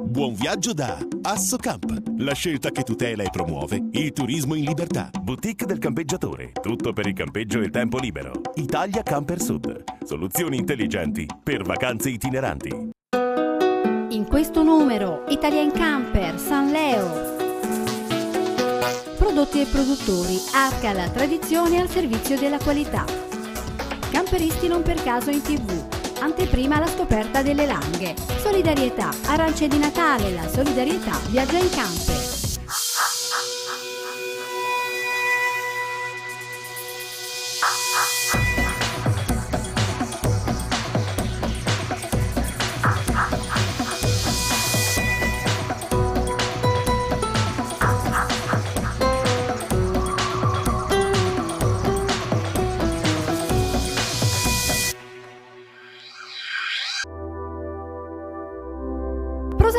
Buon viaggio da Assocamp, la scelta che tutela e promuove il turismo in libertà. Boutique del campeggiatore, tutto per il campeggio e tempo libero. Italia Camper Sud, soluzioni intelligenti per vacanze itineranti. In questo numero, Italian Camper, San Leo. Prodotti e produttori, arca la tradizione al servizio della qualità. Camperisti non per caso in tv anteprima alla scoperta delle langhe. Solidarietà, arance di Natale, la solidarietà viaggia in camper.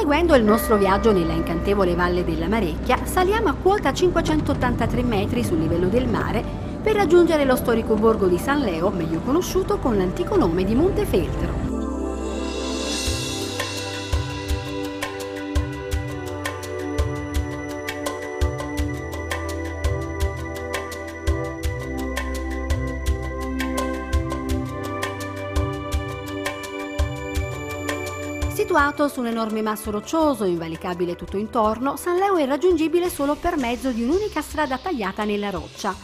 Proseguendo il nostro viaggio nella incantevole valle della Marecchia, saliamo a quota 583 metri sul livello del mare per raggiungere lo storico borgo di San Leo, meglio conosciuto con l'antico nome di Montefeltro. Situato su un enorme masso roccioso, invalicabile tutto intorno, San Leo è raggiungibile solo per mezzo di un'unica strada tagliata nella roccia.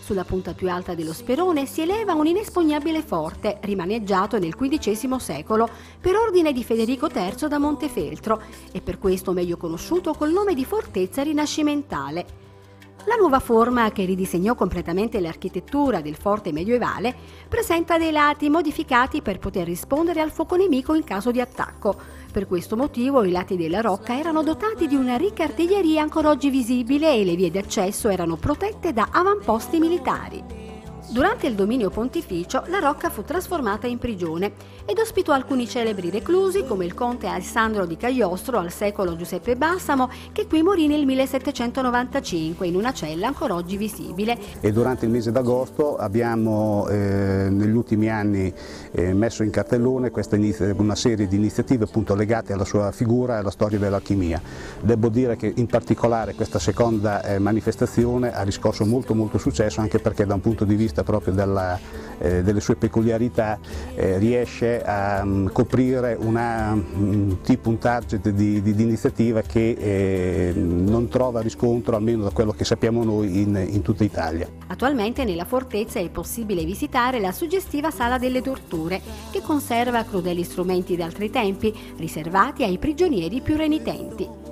Sulla punta più alta dello Sperone si eleva un inespugnabile forte, rimaneggiato nel XV secolo per ordine di Federico III da Montefeltro e per questo meglio conosciuto col nome di fortezza rinascimentale. La nuova forma, che ridisegnò completamente l'architettura del forte medievale, presenta dei lati modificati per poter rispondere al fuoco nemico in caso di attacco. Per questo motivo i lati della rocca erano dotati di una ricca artiglieria ancora oggi visibile e le vie d'accesso erano protette da avamposti militari. Durante il dominio pontificio la Rocca fu trasformata in prigione ed ospitò alcuni celebri reclusi come il conte Alessandro di Cagliostro al secolo Giuseppe Bassamo che qui morì nel 1795 in una cella ancora oggi visibile. E durante il mese d'agosto abbiamo eh, negli ultimi anni eh, messo in cartellone una serie di iniziative appunto legate alla sua figura e alla storia dell'alchimia. Devo dire che in particolare questa seconda eh, manifestazione ha riscosso molto molto successo anche perché da un punto di vista vista proprio della, eh, delle sue peculiarità eh, riesce a um, coprire una, un tipo, un target di, di, di iniziativa che eh, non trova riscontro, almeno da quello che sappiamo noi, in, in tutta Italia. Attualmente nella fortezza è possibile visitare la suggestiva Sala delle Torture, che conserva crudeli strumenti d'altri tempi, riservati ai prigionieri più renitenti.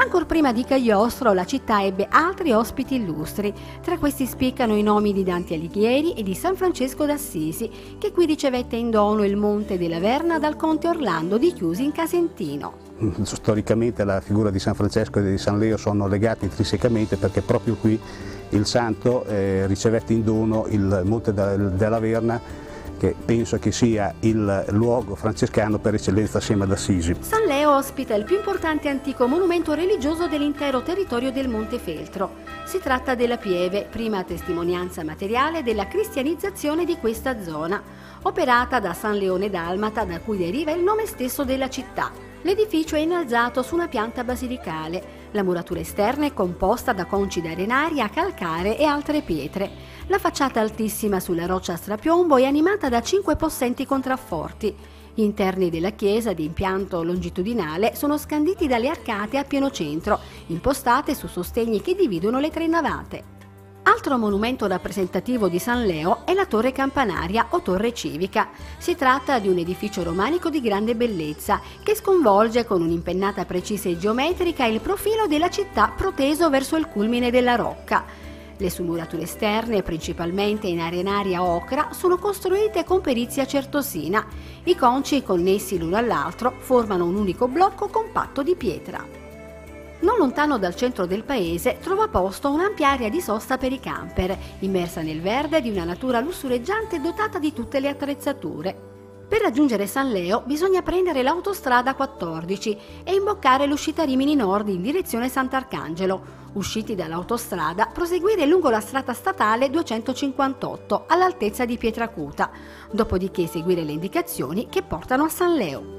Ma ancora prima di Cagliostro la città ebbe altri ospiti illustri, tra questi spiccano i nomi di Dante Alighieri e di San Francesco d'Assisi, che qui ricevette in dono il Monte della Verna dal conte Orlando di Chiusi in Casentino. Storicamente la figura di San Francesco e di San Leo sono legate intrinsecamente perché proprio qui il santo eh, ricevette in dono il Monte della Verna che penso che sia il luogo francescano per eccellenza assieme ad Assisi. San Leo ospita il più importante antico monumento religioso dell'intero territorio del Monte Feltro. Si tratta della Pieve, prima testimonianza materiale della cristianizzazione di questa zona, operata da San Leone Dalmata da cui deriva il nome stesso della città. L'edificio è innalzato su una pianta basilicale. La muratura esterna è composta da conci d'arenaria, calcare e altre pietre. La facciata altissima sulla roccia a strapiombo è animata da cinque possenti contrafforti. Gli interni della chiesa di impianto longitudinale sono scanditi dalle arcate a pieno centro, impostate su sostegni che dividono le tre navate. Altro monumento rappresentativo di San Leo è la torre campanaria o torre civica. Si tratta di un edificio romanico di grande bellezza che sconvolge con un'impennata precisa e geometrica il profilo della città proteso verso il culmine della rocca. Le sue murature esterne, principalmente in arenaria ocra, sono costruite con perizia certosina. I conci, connessi l'uno all'altro, formano un unico blocco compatto di pietra. Non lontano dal centro del paese trova posto un'ampia area di sosta per i camper, immersa nel verde di una natura lussureggiante dotata di tutte le attrezzature. Per raggiungere San Leo bisogna prendere l'autostrada 14 e imboccare l'uscita Rimini Nord in direzione Sant'Arcangelo usciti dall'autostrada, proseguire lungo la strada statale 258 all'altezza di Pietracuta, dopodiché seguire le indicazioni che portano a San Leo.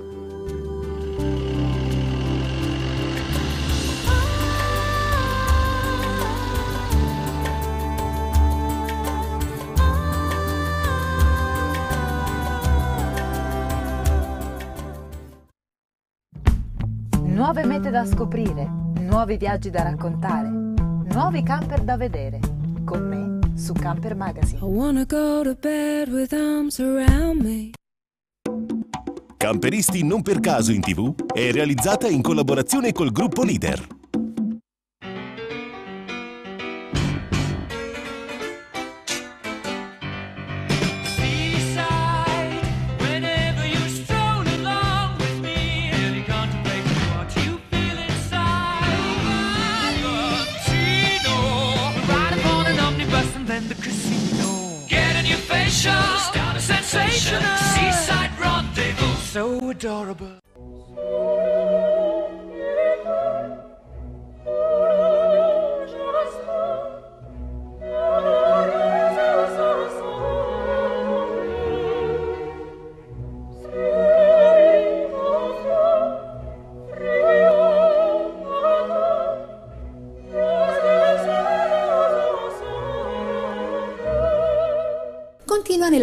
Nuove mete da scoprire nuovi viaggi da raccontare, nuovi camper da vedere. Con me su Camper Magazine. I wanna go to bed with arms around me. Camperisti non per caso in tv è realizzata in collaborazione col gruppo Leader.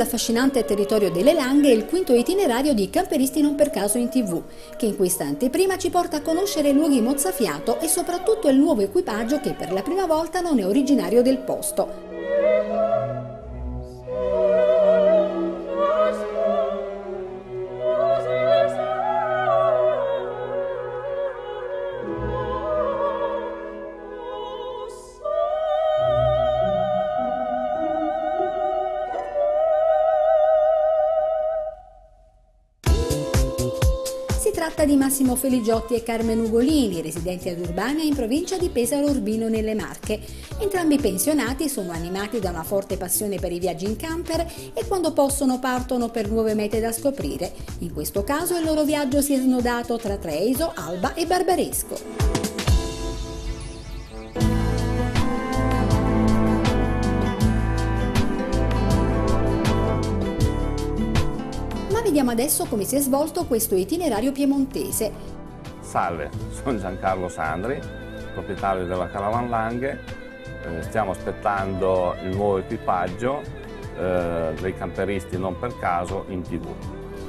Nell'affascinante territorio delle Langhe il quinto itinerario di Camperisti non per caso in tv, che in questa anteprima ci porta a conoscere luoghi mozzafiato e soprattutto il nuovo equipaggio che per la prima volta non è originario del posto. Tratta di Massimo Feligiotti e Carmen Ugolini, residenti ad Urbania in provincia di Pesaro Urbino nelle Marche. Entrambi pensionati sono animati da una forte passione per i viaggi in camper e quando possono partono per nuove mete da scoprire. In questo caso il loro viaggio si è snodato tra Treiso, Alba e Barbaresco. Vediamo adesso come si è svolto questo itinerario piemontese. Salve, sono Giancarlo Sandri, proprietario della Caravan Langhe. Eh, stiamo aspettando il nuovo equipaggio eh, dei camperisti non per caso in tv.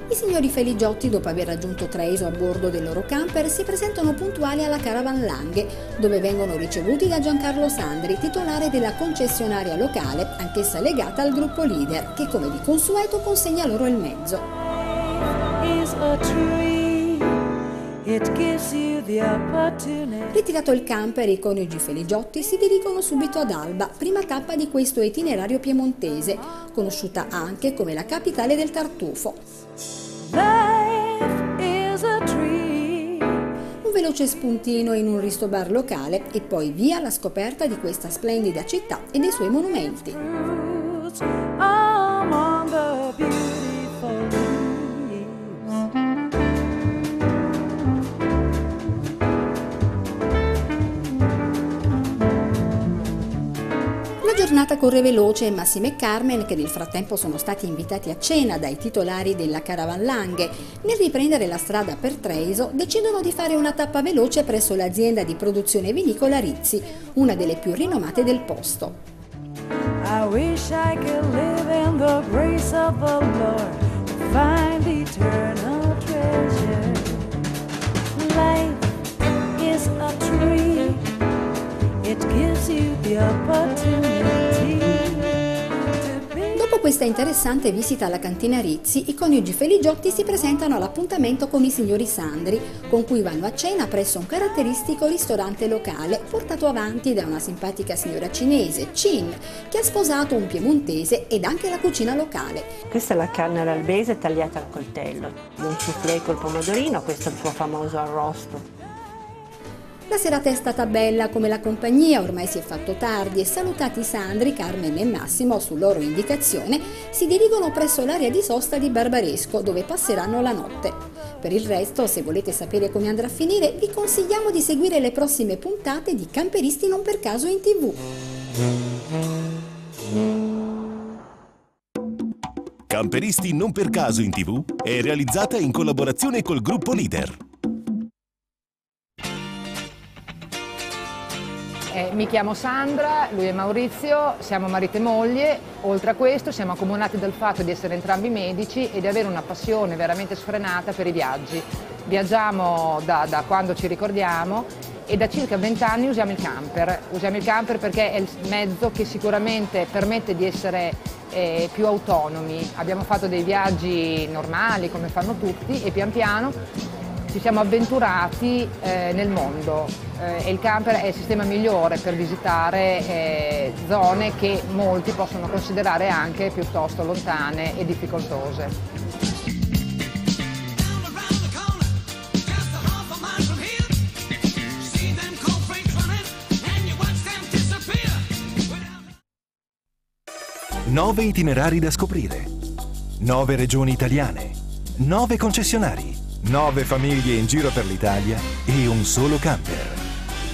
I signori Feligiotti, dopo aver raggiunto Treso a bordo del loro camper, si presentano puntuali alla Caravan Langhe, dove vengono ricevuti da Giancarlo Sandri, titolare della concessionaria locale, anch'essa legata al gruppo leader, che come di consueto consegna loro il mezzo. Ritirato il camper, i coniugi Feligiotti si dirigono subito ad Alba, prima tappa di questo itinerario piemontese, conosciuta anche come la capitale del tartufo. Un veloce spuntino in un ristobar locale e poi via alla scoperta di questa splendida città e dei suoi monumenti. Giornata corre veloce e Massimo e Carmen, che nel frattempo sono stati invitati a cena dai titolari della Caravan Langhe, nel riprendere la strada per Treviso, decidono di fare una tappa veloce presso l'azienda di produzione vinicola Rizzi, una delle più rinomate del posto. I wish I could live in the grace of the Lord to find eternal treasure. Life is a tree, Dopo questa interessante visita alla cantina Rizzi, i coniugi Feligiotti si presentano all'appuntamento con i signori Sandri, con cui vanno a cena presso un caratteristico ristorante locale portato avanti da una simpatica signora cinese, Chin, che ha sposato un piemontese ed anche la cucina locale. Questa è la carne all'albese tagliata al coltello, un soufflé col pomodorino, questo è il suo famoso arrosto la serata è stata bella come la compagnia, ormai si è fatto tardi e salutati Sandri, Carmen e Massimo su loro indicazione, si dirigono presso l'area di sosta di Barbaresco dove passeranno la notte. Per il resto, se volete sapere come andrà a finire, vi consigliamo di seguire le prossime puntate di Camperisti non per caso in tv. Camperisti non per caso in tv è realizzata in collaborazione col gruppo Leader. Mi chiamo Sandra, lui è Maurizio, siamo marito e moglie, oltre a questo siamo accomunati dal fatto di essere entrambi medici e di avere una passione veramente sfrenata per i viaggi. viaggiamo da, da quando ci ricordiamo e da circa 20 anni usiamo il camper. Usiamo il camper perché è il mezzo che sicuramente permette di essere eh, più autonomi. Abbiamo fatto dei viaggi normali come fanno tutti e pian piano ci siamo avventurati eh, nel mondo eh, e il camper è il sistema migliore per visitare eh, zone che molti possono considerare anche piuttosto lontane e difficoltose. Nove itinerari da scoprire. Nove regioni italiane. Nove concessionari. Nove famiglie in giro per l'Italia e un solo camper.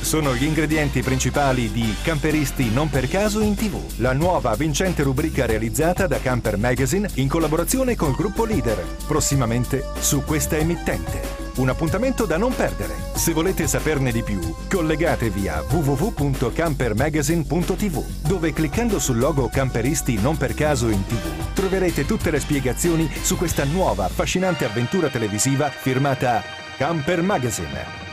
Sono gli ingredienti principali di Camperisti non per caso in TV, la nuova vincente rubrica realizzata da Camper Magazine in collaborazione col gruppo Leader, prossimamente su questa emittente. Un appuntamento da non perdere. Se volete saperne di più, collegatevi a www.campermagazine.tv, dove cliccando sul logo Camperisti non per caso in TV troverete tutte le spiegazioni su questa nuova affascinante avventura televisiva firmata Camper Magazine.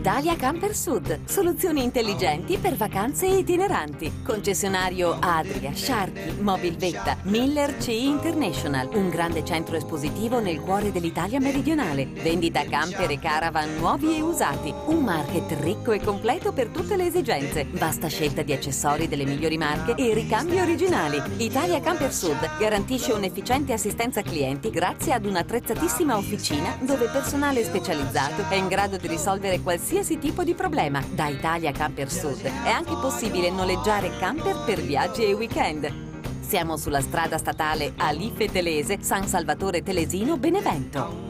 Italia Camper Sud, soluzioni intelligenti per vacanze itineranti. Concessionario Adria, Sharky, Mobilvetta, Miller CE International, un grande centro espositivo nel cuore dell'Italia meridionale. Vendita camper e caravan nuovi e usati. Un market ricco e completo per tutte le esigenze. Vasta scelta di accessori delle migliori marche e ricambi originali. Italia Camper Sud garantisce un'efficiente assistenza clienti grazie ad un'attrezzatissima officina dove personale specializzato è in grado di risolvere qualsiasi qualsiasi tipo di problema. Da Italia Camper Sud è anche possibile noleggiare camper per viaggi e weekend. Siamo sulla strada statale Alife Telese, San Salvatore Telesino, Benevento.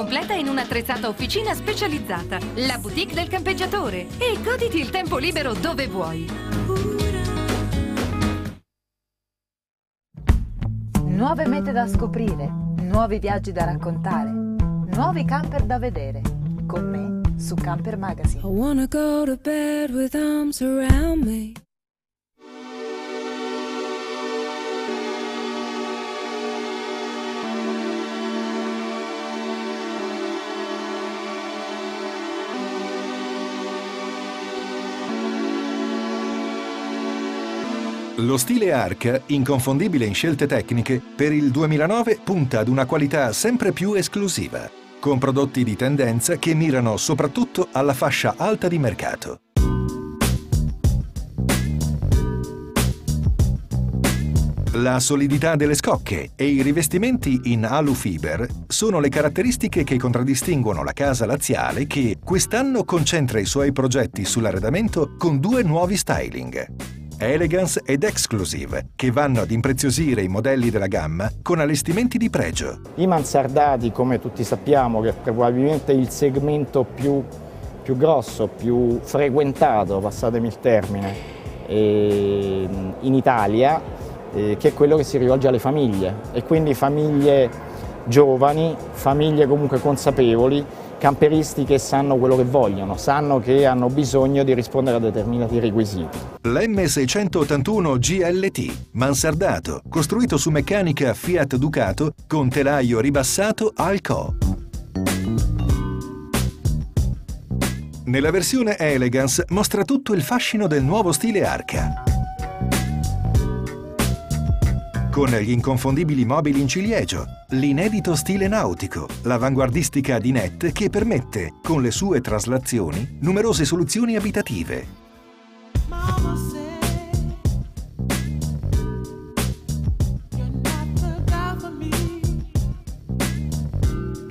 completa in un'attrezzata officina specializzata. La boutique del campeggiatore. E goditi il tempo libero dove vuoi. Nuove mete da scoprire, nuovi viaggi da raccontare, nuovi camper da vedere. Con me su Camper Magazine. Lo stile Arc, inconfondibile in scelte tecniche, per il 2009 punta ad una qualità sempre più esclusiva, con prodotti di tendenza che mirano soprattutto alla fascia alta di mercato. La solidità delle scocche e i rivestimenti in alufiber sono le caratteristiche che contraddistinguono la casa laziale che quest'anno concentra i suoi progetti sull'arredamento con due nuovi styling. Elegance ed Exclusive, che vanno ad impreziosire i modelli della gamma con allestimenti di pregio. I mansardati, come tutti sappiamo, che è probabilmente il segmento più, più grosso, più frequentato, passatemi il termine, eh, in Italia, eh, che è quello che si rivolge alle famiglie e quindi famiglie giovani, famiglie comunque consapevoli camperisti che sanno quello che vogliono, sanno che hanno bisogno di rispondere a determinati requisiti. L'M681 GLT, mansardato, costruito su meccanica Fiat Ducato con telaio ribassato Alco. Nella versione Elegance mostra tutto il fascino del nuovo stile Arca con gli inconfondibili mobili in ciliegio, l'inedito stile nautico, l'avanguardistica dinette che permette, con le sue traslazioni, numerose soluzioni abitative.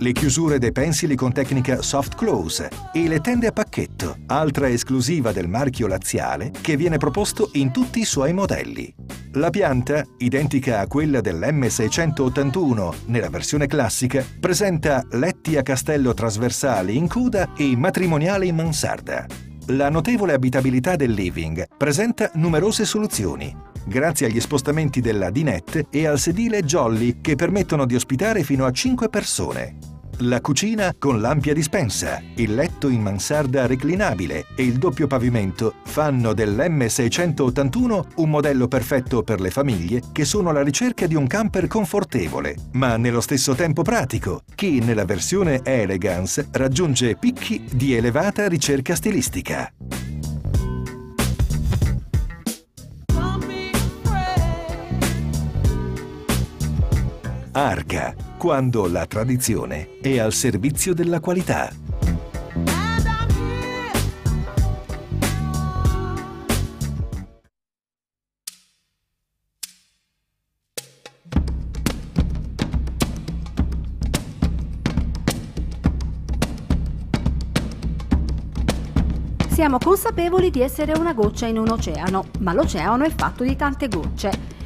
Le chiusure dei pensili con tecnica soft close e le tende a pacchetto, altra esclusiva del marchio laziale che viene proposto in tutti i suoi modelli. La pianta, identica a quella dell'M681 nella versione classica, presenta letti a castello trasversali in coda e matrimoniale in mansarda. La notevole abitabilità del living presenta numerose soluzioni, grazie agli spostamenti della dinette e al sedile jolly che permettono di ospitare fino a 5 persone. La cucina con l'ampia dispensa, il letto in mansarda reclinabile e il doppio pavimento fanno dell'M681 un modello perfetto per le famiglie che sono alla ricerca di un camper confortevole, ma nello stesso tempo pratico, che nella versione Elegance raggiunge picchi di elevata ricerca stilistica. Arca, quando la tradizione è al servizio della qualità. Siamo consapevoli di essere una goccia in un oceano, ma l'oceano è fatto di tante gocce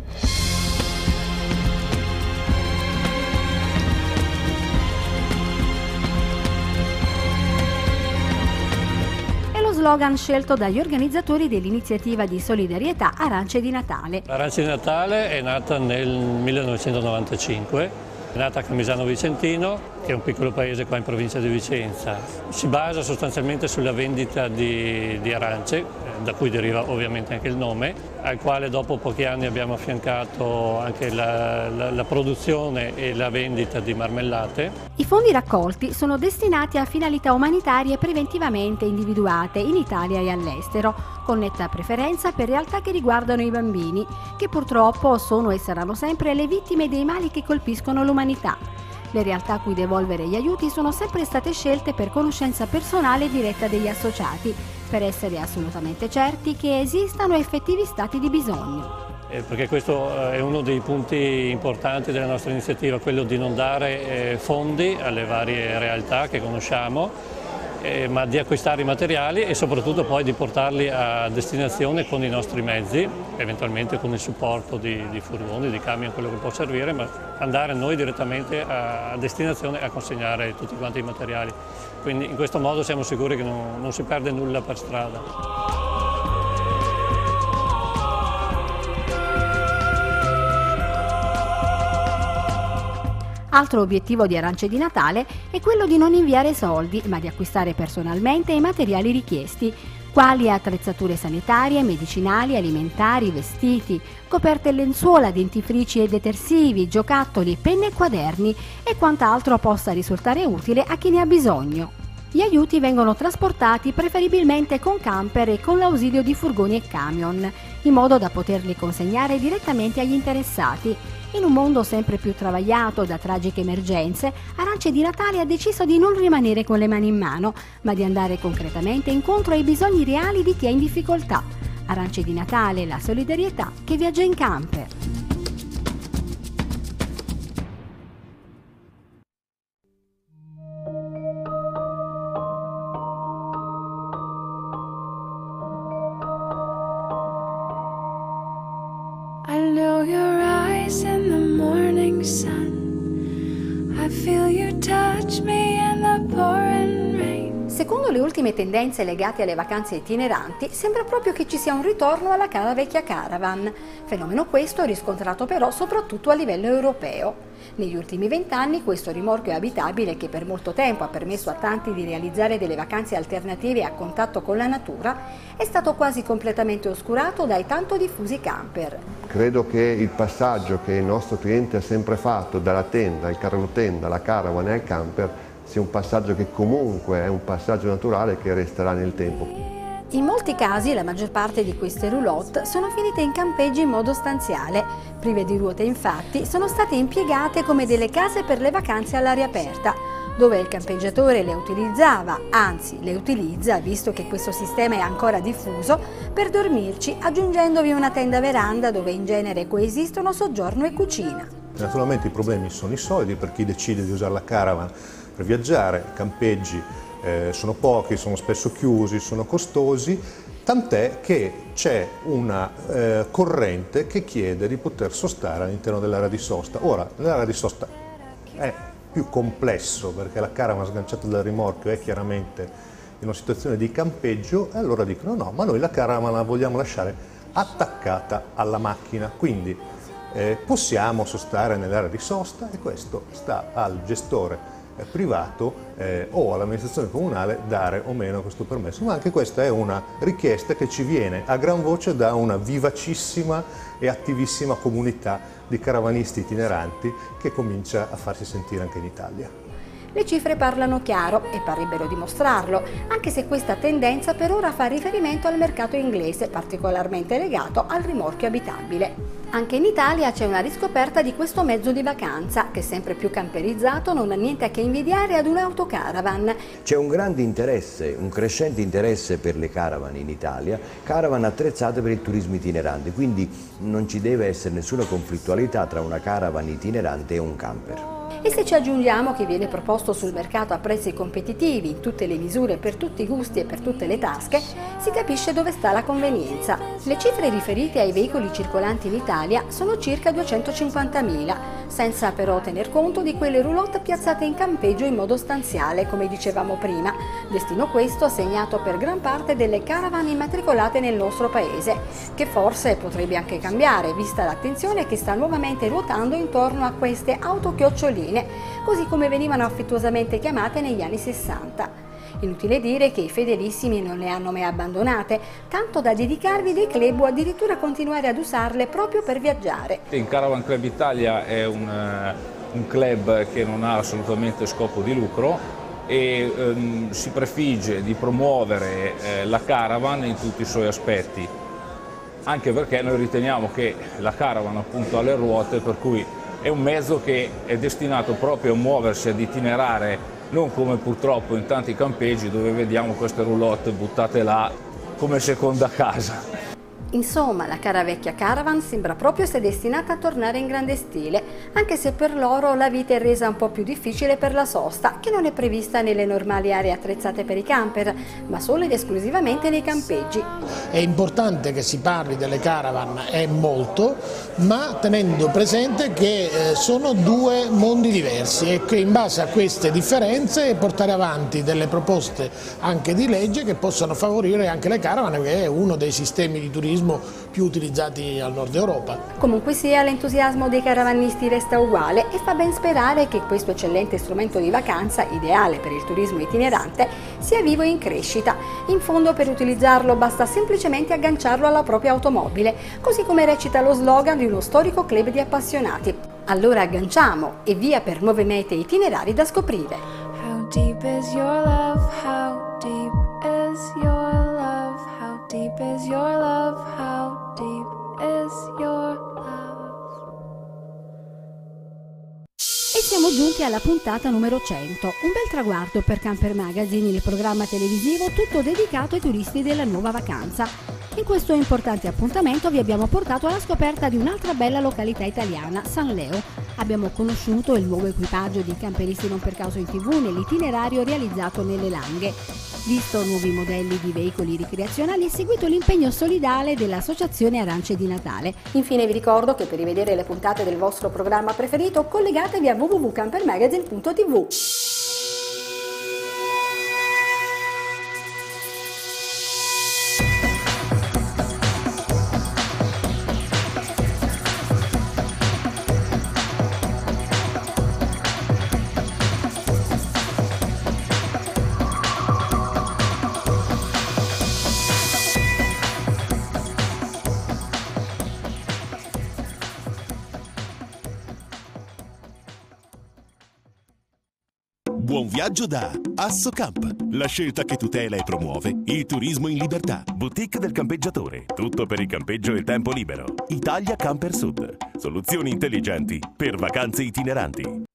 slogan scelto dagli organizzatori dell'iniziativa di solidarietà Arance di Natale. Arance di Natale è nata nel 1995, è nata a Camisano Vicentino, che è un piccolo paese qua in provincia di Vicenza. Si basa sostanzialmente sulla vendita di, di arance, da cui deriva ovviamente anche il nome, al quale dopo pochi anni abbiamo affiancato anche la, la, la, produzione e la vendita di marmellate. I fondi raccolti sono destinati a finalità umanitarie preventivamente individuate in Italia e all'estero, con netta preferenza per realtà che riguardano i bambini, che purtroppo sono e saranno sempre le vittime dei mali che colpiscono l'umanità. Le realtà a cui devolvere gli aiuti sono sempre state scelte per conoscenza personale diretta degli associati, per essere assolutamente certi che esistano effettivi stati di bisogno. Eh, perché questo eh, è uno dei punti importanti della nostra iniziativa, quello di non dare eh, fondi alle varie realtà che conosciamo eh, ma di acquistare i materiali e soprattutto poi di portarli a destinazione con i nostri mezzi, eventualmente con il supporto di, di furgoni, di camion, quello che può servire, ma andare noi direttamente a, destinazione a consegnare tutti quanti i materiali. Quindi in questo modo siamo sicuri che non, non si perde nulla per strada. Altro obiettivo di Arance di Natale è quello di non inviare soldi, ma di acquistare personalmente i materiali richiesti, quali attrezzature sanitarie, medicinali, alimentari, vestiti, coperte e lenzuola, dentifrici e detersivi, giocattoli, penne e quaderni e quant'altro possa risultare utile a chi ne ha bisogno. Gli aiuti vengono trasportati preferibilmente con camper e con l'ausilio di furgoni e camion, in modo da poterli consegnare direttamente agli interessati in un mondo sempre più travagliato da tragiche emergenze, Arance di Natale ha deciso di non rimanere con le mani in mano, ma di andare concretamente incontro ai bisogni reali di chi è in difficoltà. Arance di Natale, la solidarietà che viaggia in camper. Ultime tendenze legate alle vacanze itineranti, sembra proprio che ci sia un ritorno alla cara vecchia caravan, fenomeno questo riscontrato però soprattutto a livello europeo. Negli ultimi vent'anni questo rimorchio abitabile che per molto tempo ha permesso a tanti di realizzare delle vacanze alternative a contatto con la natura è stato quasi completamente oscurato dai tanto diffusi camper. Credo che il passaggio che il nostro cliente ha sempre fatto dalla tenda al carro tenda, alla caravan e al camper sia un passaggio che comunque è un passaggio naturale che resterà nel tempo. In molti casi la maggior parte di queste roulotte sono finite in campeggi in modo stanziale. Prive di ruote infatti sono state impiegate come delle case per le vacanze all'aria aperta, dove il campeggiatore le utilizzava, anzi le utilizza, visto che questo sistema è ancora diffuso, per dormirci aggiungendovi una tenda veranda dove in genere coesistono soggiorno e cucina. Naturalmente i problemi sono i soldi per chi decide di usare la caravan per viaggiare, i campeggi eh, sono pochi, sono spesso chiusi, sono costosi, tant'è che c'è una eh, corrente che chiede di poter sostare all'interno dell'area di sosta. Ora, l'area di sosta è più complesso perché la caravan sganciata dal rimorchio è chiaramente in una situazione di campeggio e allora dicono no, ma noi la caravan la vogliamo lasciare attaccata alla macchina, quindi eh, possiamo sostare nell'area di sosta e questo sta al gestore privato eh, o all'amministrazione comunale dare o meno questo permesso, ma anche questa è una richiesta che ci viene a gran voce da una vivacissima e attivissima comunità di caravanisti itineranti che comincia a farsi sentire anche in Italia. Le cifre parlano chiaro e parrebbero dimostrarlo, anche se questa tendenza per ora fa riferimento al mercato inglese, particolarmente legato al rimorchio abitabile. Anche in Italia c'è una riscoperta di questo mezzo di vacanza, che sempre più camperizzato non ha niente a che invidiare ad un'autocaravan. C'è un grande interesse, un crescente interesse per le caravan in Italia, caravan attrezzate per il turismo itinerante, quindi non ci deve essere nessuna conflittualità tra una caravan itinerante e un camper. E se ci aggiungiamo che viene proposto sul mercato a prezzi competitivi, in tutte le misure, per tutti i gusti e per tutte le tasche, si capisce dove sta la convenienza. Le cifre riferite ai veicoli circolanti in Italia sono circa 250.000, senza però tener conto di quelle roulotte piazzate in campeggio in modo stanziale, come dicevamo prima, destino questo segnato per gran parte delle caravan immatricolate nel nostro paese, che forse potrebbe anche cambiare, vista l'attenzione che sta nuovamente ruotando intorno a queste autochioccioline femmine, così come venivano affettuosamente chiamate negli anni 60. Inutile dire che i fedelissimi non le hanno mai abbandonate, tanto da dedicarvi dei club o addirittura continuare ad usarle proprio per viaggiare. In Caravan Club Italia è un, uh, un club che non ha assolutamente scopo di lucro e um, si prefigge di promuovere eh, la caravan in tutti i suoi aspetti, anche perché noi riteniamo che la caravan appunto ha le ruote per cui è un mezzo che è destinato proprio a muoversi, ad itinerare, non come purtroppo in tanti campeggi dove vediamo queste roulotte buttate là come seconda casa. Insomma, la cara vecchia caravan sembra proprio essere destinata a tornare in grande stile, anche se per loro la vita è resa un po' più difficile per la sosta, che non è prevista nelle normali aree attrezzate per i camper, ma solo ed esclusivamente nei campeggi. È importante che si parli delle caravan, è molto, ma tenendo presente che eh, sono due mondi diversi e che in base a queste differenze portare avanti delle proposte anche di legge che possano favorire anche le caravan, che è uno dei sistemi di turismo turismo più utilizzati al nord Europa. Comunque sia, l'entusiasmo dei caravanisti resta uguale e fa ben sperare che questo eccellente strumento di vacanza, ideale per il turismo itinerante, sia vivo e in crescita. In fondo per utilizzarlo basta semplicemente agganciarlo alla propria automobile, così come recita lo slogan di uno storico club di appassionati. Allora agganciamo e via per nuove mete itinerari da scoprire. How deep is your love? How deep is your love? Siamo giunti alla puntata numero 100, un bel traguardo per Camper Magazine, il programma televisivo tutto dedicato ai turisti della nuova vacanza. In questo importante appuntamento vi abbiamo portato alla scoperta di un'altra bella località italiana, San Leo. Abbiamo conosciuto il nuovo equipaggio di camperisti non per caso in tv nell'itinerario realizzato nelle Langhe visto nuovi modelli di veicoli ricreazionali e seguito l'impegno solidale dell'Associazione Arance di Natale. Infine vi ricordo che per rivedere le puntate del vostro programma preferito collegatevi a www.campermagazine.tv. viaggio da Assocamp, la scelta che tutela e promuove il turismo in libertà. Boutique del campeggiatore, tutto per il campeggio e il tempo libero. Italia Camper Sud, soluzioni intelligenti per vacanze itineranti.